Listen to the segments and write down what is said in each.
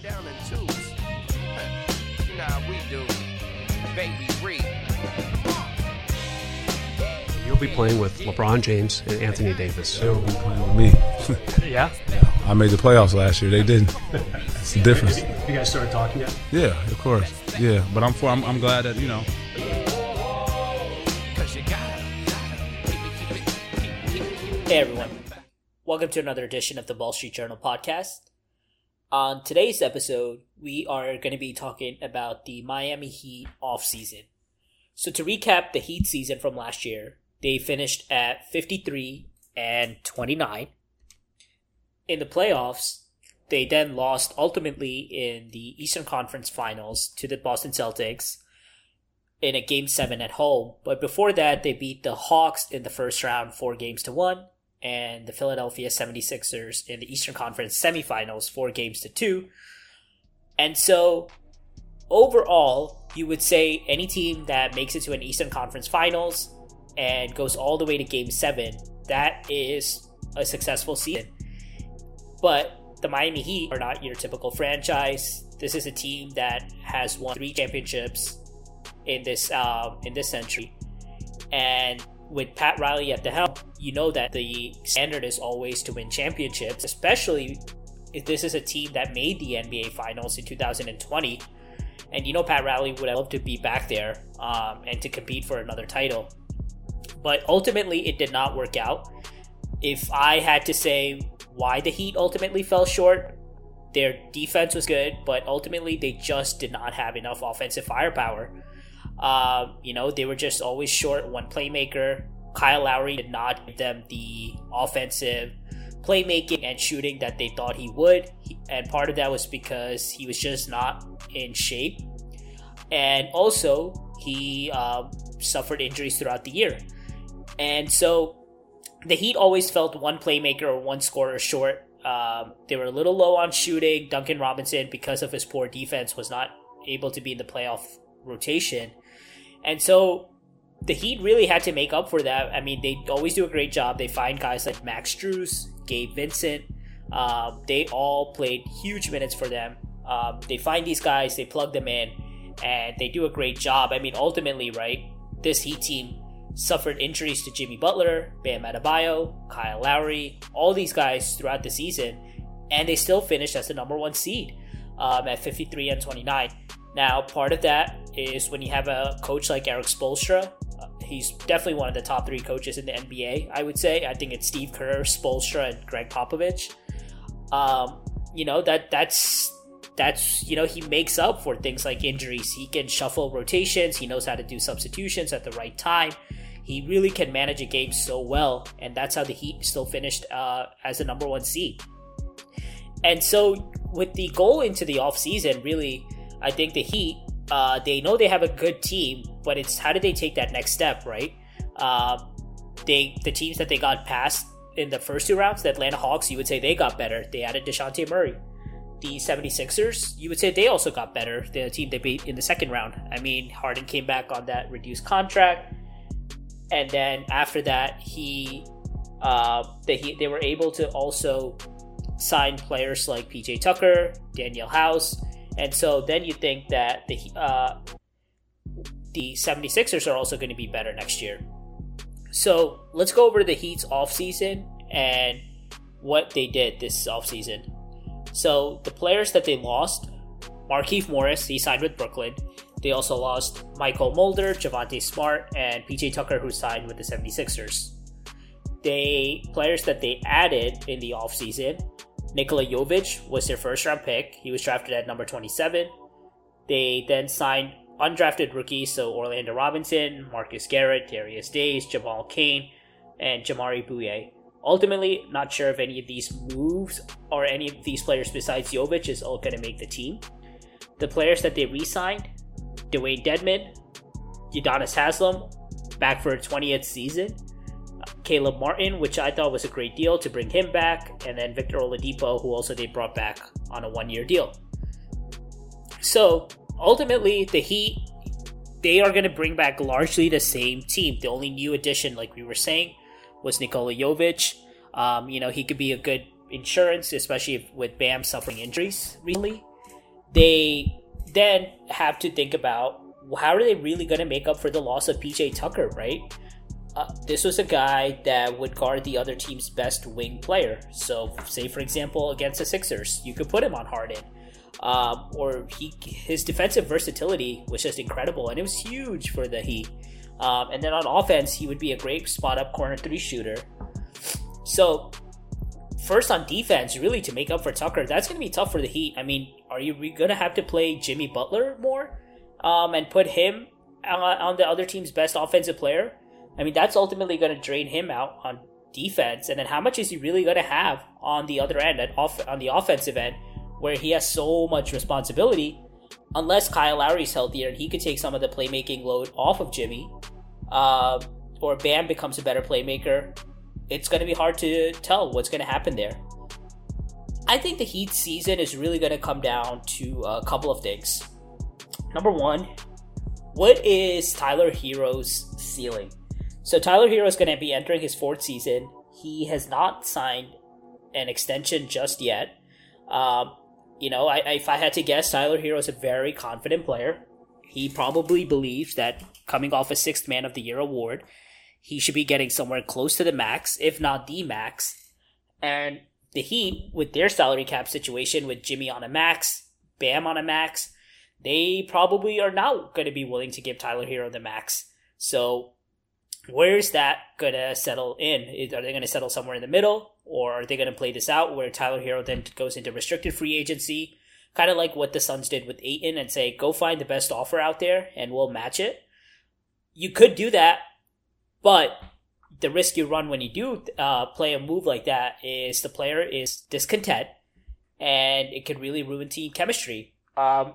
came down in twos. you know how we do. Baby Reed. You'll be playing with LeBron James and Anthony Davis. They'll be playing with me. Yeah? I made the playoffs last year. They didn't. It's the difference. You guys started talking yet? Yeah, of course. Yeah, but I'm for. I'm, I'm glad that you know. Hey everyone, welcome to another edition of the Wall Street Journal podcast. On today's episode, we are going to be talking about the Miami Heat offseason. So to recap the Heat season from last year, they finished at 53 and 29. In the playoffs, they then lost ultimately in the Eastern Conference Finals to the Boston Celtics in a game 7 at home. But before that, they beat the Hawks in the first round 4 games to 1 and the Philadelphia 76ers in the Eastern Conference semifinals 4 games to 2. And so overall, you would say any team that makes it to an Eastern Conference Finals and goes all the way to Game 7, that is a successful season. But the Miami Heat are not your typical franchise. This is a team that has won three championships in this um, in this century, and with Pat Riley at the helm, you know that the standard is always to win championships, especially if this is a team that made the NBA Finals in 2020. And you know, Pat Riley would love to be back there um, and to compete for another title. But ultimately, it did not work out. If I had to say why the Heat ultimately fell short, their defense was good, but ultimately they just did not have enough offensive firepower. Um, you know, they were just always short one playmaker. Kyle Lowry did not give them the offensive playmaking and shooting that they thought he would. And part of that was because he was just not in shape. And also, he um, suffered injuries throughout the year. And so the Heat always felt one playmaker or one scorer short. Um, they were a little low on shooting. Duncan Robinson, because of his poor defense, was not able to be in the playoff rotation. And so the Heat really had to make up for that. I mean, they always do a great job. They find guys like Max Strus, Gabe Vincent. Um, they all played huge minutes for them. Um, they find these guys, they plug them in, and they do a great job. I mean, ultimately, right, this Heat team suffered injuries to Jimmy Butler, Bam Adebayo, Kyle Lowry, all these guys throughout the season, and they still finished as the number one seed um, at 53 and 29. Now, part of that is when you have a coach like Eric Spoelstra. He's definitely one of the top three coaches in the NBA, I would say. I think it's Steve Kerr, Spoelstra, and Gregg Popovich. Um, you know that that's that's you know he makes up for things like injuries. He can shuffle rotations. He knows how to do substitutions at the right time. He really can manage a game so well, and that's how the Heat still finished uh, as the number one seed. And so, with the goal into the offseason, really, I think the Heat, uh, they know they have a good team, but it's how do they take that next step, right? Uh, they the teams that they got past in the first two rounds, the Atlanta Hawks, you would say they got better. They added DeJounte Murray. The 76ers, you would say they also got better. The team they beat in the second round. I mean, Harden came back on that reduced contract. And then after that, he, uh, they, he, they were able to also sign players like PJ Tucker, Danuel House. And so then you think that the, uh, the 76ers are also going to be better next year. So let's go over the Heat's offseason and what they did this offseason. So the players that they lost, Markieff Morris, he signed with Brooklyn. They also lost Mychal Mulder, Javonte Smart, and PJ Tucker, who signed with the 76ers. They players that they added in the offseason, Nikola Jovic was their first round pick. He was drafted at number 27. They then signed undrafted rookies, so Orlando Robinson, Marcus Garrett, Darius Days, Jamal Cain, and Jamaree Bouyea. Ultimately, not sure if any of these moves or any of these players besides Jovic is all going to make the team. The players that they re-signed, Dewayne Dedmon, Udonis Haslem, back for a 20th season. Caleb Martin, which I thought was a great deal to bring him back, and then Victor Oladipo, who also they brought back on a one-year deal. So ultimately, the Heat they are going to bring back largely the same team. The only new addition, like we were saying, was Nikola Jovic. Um, you know, he could be a good insurance, especially if, with Bam suffering injuries recently. they then have to think about how are they really going to make up for the loss of PJ Tucker, right? Uh, this was a guy that would guard the other team's best wing player. So, say for example, against the Sixers, you could put him on Harden, um, or he his defensive versatility was just incredible, and it was huge for the Heat. Um, and then on offense, he would be a great spot up corner three shooter. So, first on defense, really to make up for Tucker, that's going to be tough for the Heat. I mean, are you going to have to play Jimmy Butler more um, and put him on the other team's best offensive player? I mean, that's ultimately going to drain him out on defense. And then how much is he really going to have on the other end, at off, on the offensive end, where he has so much responsibility? Unless Kyle Lowry's healthier and he could take some of the playmaking load off of Jimmy, uh, or Bam becomes a better playmaker, it's going to be hard to tell what's going to happen there. I think the Heat season is really going to come down to a couple of things. Number one, what is Tyler Herro's ceiling? So Tyler Herro is going to be entering his fourth season. He has not signed an extension just yet. Um, you know, I, if I had to guess, Tyler Herro is a very confident player. He probably believes that coming off a sixth man of the year award, he should be getting somewhere close to the max, if not the max. And the Heat, with their salary cap situation, with Jimmy on a max, Bam on a max, they probably are not going to be willing to give Tyler Herro the max. So, where's that to settle in? Are they to settle somewhere in the middle? Or are they to play this out where Tyler Herro then goes into restricted free agency? Kind of like what the Suns did with Ayton, and say, go find the best offer out there and we'll match it. You could do that, but the risk you run when you do uh, play a move like that is the player is discontent and it could really ruin team chemistry. Um,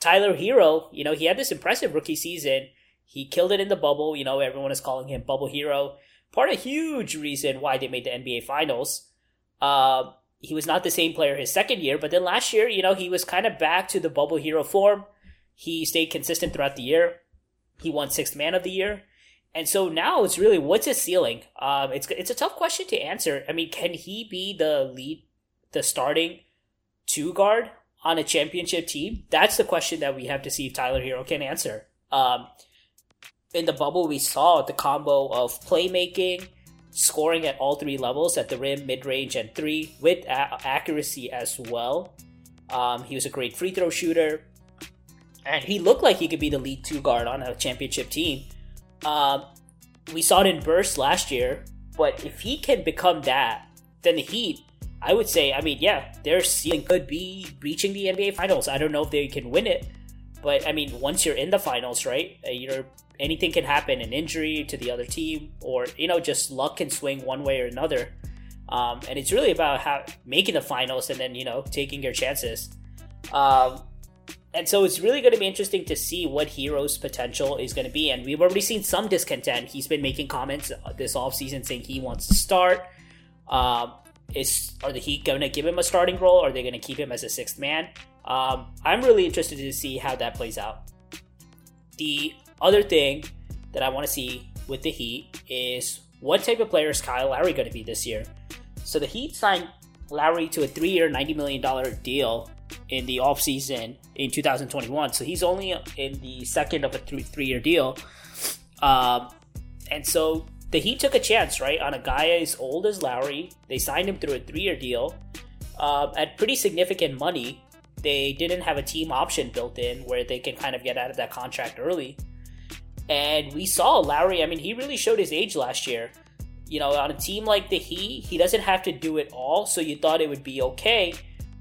Tyler Herro, you know, he had this impressive rookie season. He killed it in the bubble. You know, everyone is calling him Bubble Hero. Part of huge reason why they made the NBA Finals. Uh, he was not the same player his second year, but then last year, you know, he was kind of back to the Bubble Hero form. He stayed consistent throughout the year. He won Sixth Man of the Year. And so now it's really what's his ceiling? Um, it's it's a tough question to answer. I mean, can he be the lead, the starting two guard on a championship team? That's the question that we have to see if Tyler Herro can answer. Um, in the bubble, we saw the combo of playmaking, scoring at all three levels at the rim, mid range, and three with a- accuracy as well. Um, he was a great free throw shooter, and he looked like he could be the lead two guard on a championship team. Um, we saw it in bursts last year, but if he can become that, then the Heat, I would say, I mean, yeah, their ceiling could be reaching the NBA Finals. I don't know if they can win it, but I mean, once you're in the finals, right? Uh, you're anything can happen an injury to the other team, or you know, just luck can swing one way or another. Um, and it's really about how making the finals and then you know taking your chances. Um, and so it's really going to be interesting to see what Herro's potential is going to be. And we've already seen some discontent. He's been making comments this offseason saying he wants to start. Um, is are the Heat going to give him a starting role? Or are they going to keep him as a sixth man? Um, I'm really interested to see how that plays out. The other thing that I want to see with the Heat is what type of player is Kyle Lowry going to be this year? So the Heat signed Lowry to a three-year, $90 million deal in the offseason in 2021. So he's only in the second of a three year deal. Um, and so the Heat took a chance, right, on a guy as old as Lowry. They signed him through a three year deal uh, at pretty significant money. They didn't have a team option built in where they can kind of get out of that contract early. And we saw Lowry, I mean, he really showed his age last year. You know, on a team like the Heat, he doesn't have to do it all, so you thought it would be okay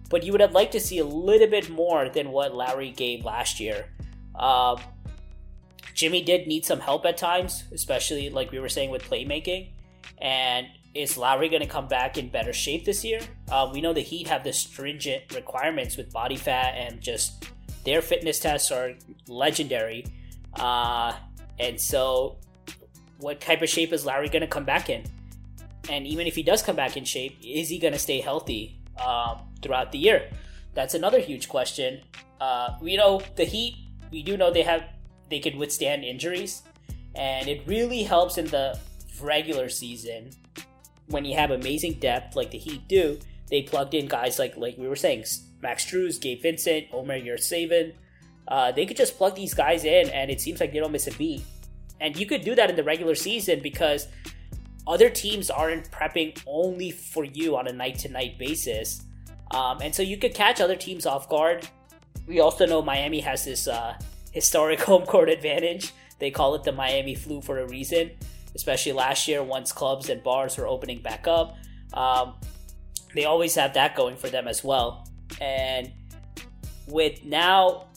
but you would have liked to see a little bit more than what Lowry gave last year. Um, Jimmy did need some help at times, especially like we were saying with playmaking. And is Lowry going to come back in better shape this year? Uh, we know the Heat have the stringent requirements with body fat and just their fitness tests are legendary. Uh, and so, what type of shape is Lowry going to come back in? And even if he does come back in shape, is he going to stay healthy? Um, throughout the year? That's another huge question. Uh, you know, the Heat, we do know they have they can withstand injuries, and it really helps in the regular season when you have amazing depth like the Heat do. They plugged in guys like like we were saying, Max Strus, Gabe Vincent, Omer Yurtseven. Uh, they could just plug these guys in, and it seems like they don't miss a beat. And you could do that in the regular season because other teams aren't prepping only for you on a night to night basis. Um, and so you could catch other teams off guard. We also know Miami has this uh, historic home court advantage. They call it the Miami flu for a reason, especially last year once clubs and bars were opening back up. Um, they always have that going for them as well. And with now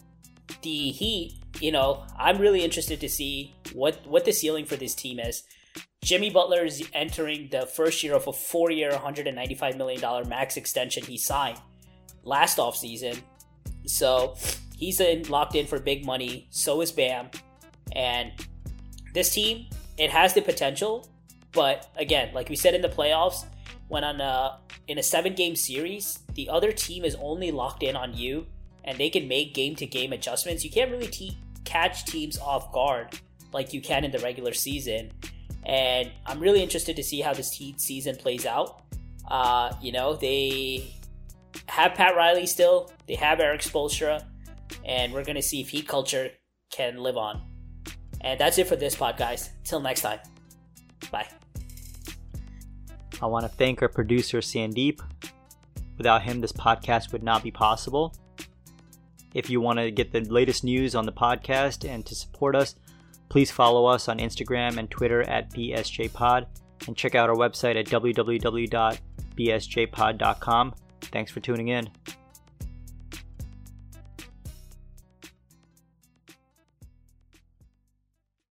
the Heat, you know, I'm really interested to see what what the ceiling for this team is. Jimmy Butler is entering the first year of a four-year, 195 million dollar max extension he signed last offseason. So he's in, locked in for big money. So is Bam, and this team it has the potential, but again, like we said in the playoffs, when on a in a seven game series, the other team is only locked in on you and they can make game to game adjustments. You can't really te- catch teams off guard like you can in the regular season. And I'm really interested to see how this Heat season plays out. Uh, you know, they have Pat Riley still, they have Eric Spoelstra, and we're going to see if Heat culture can live on. And that's it for this pod, guys. Till next time. Bye. I want to thank our producer, Sandeep. Without him, this podcast would not be possible. If you want to get the latest news on the podcast and to support us, please follow us on Instagram and Twitter at BSJPod and check out our website at www.bsjpod.com. Thanks for tuning in.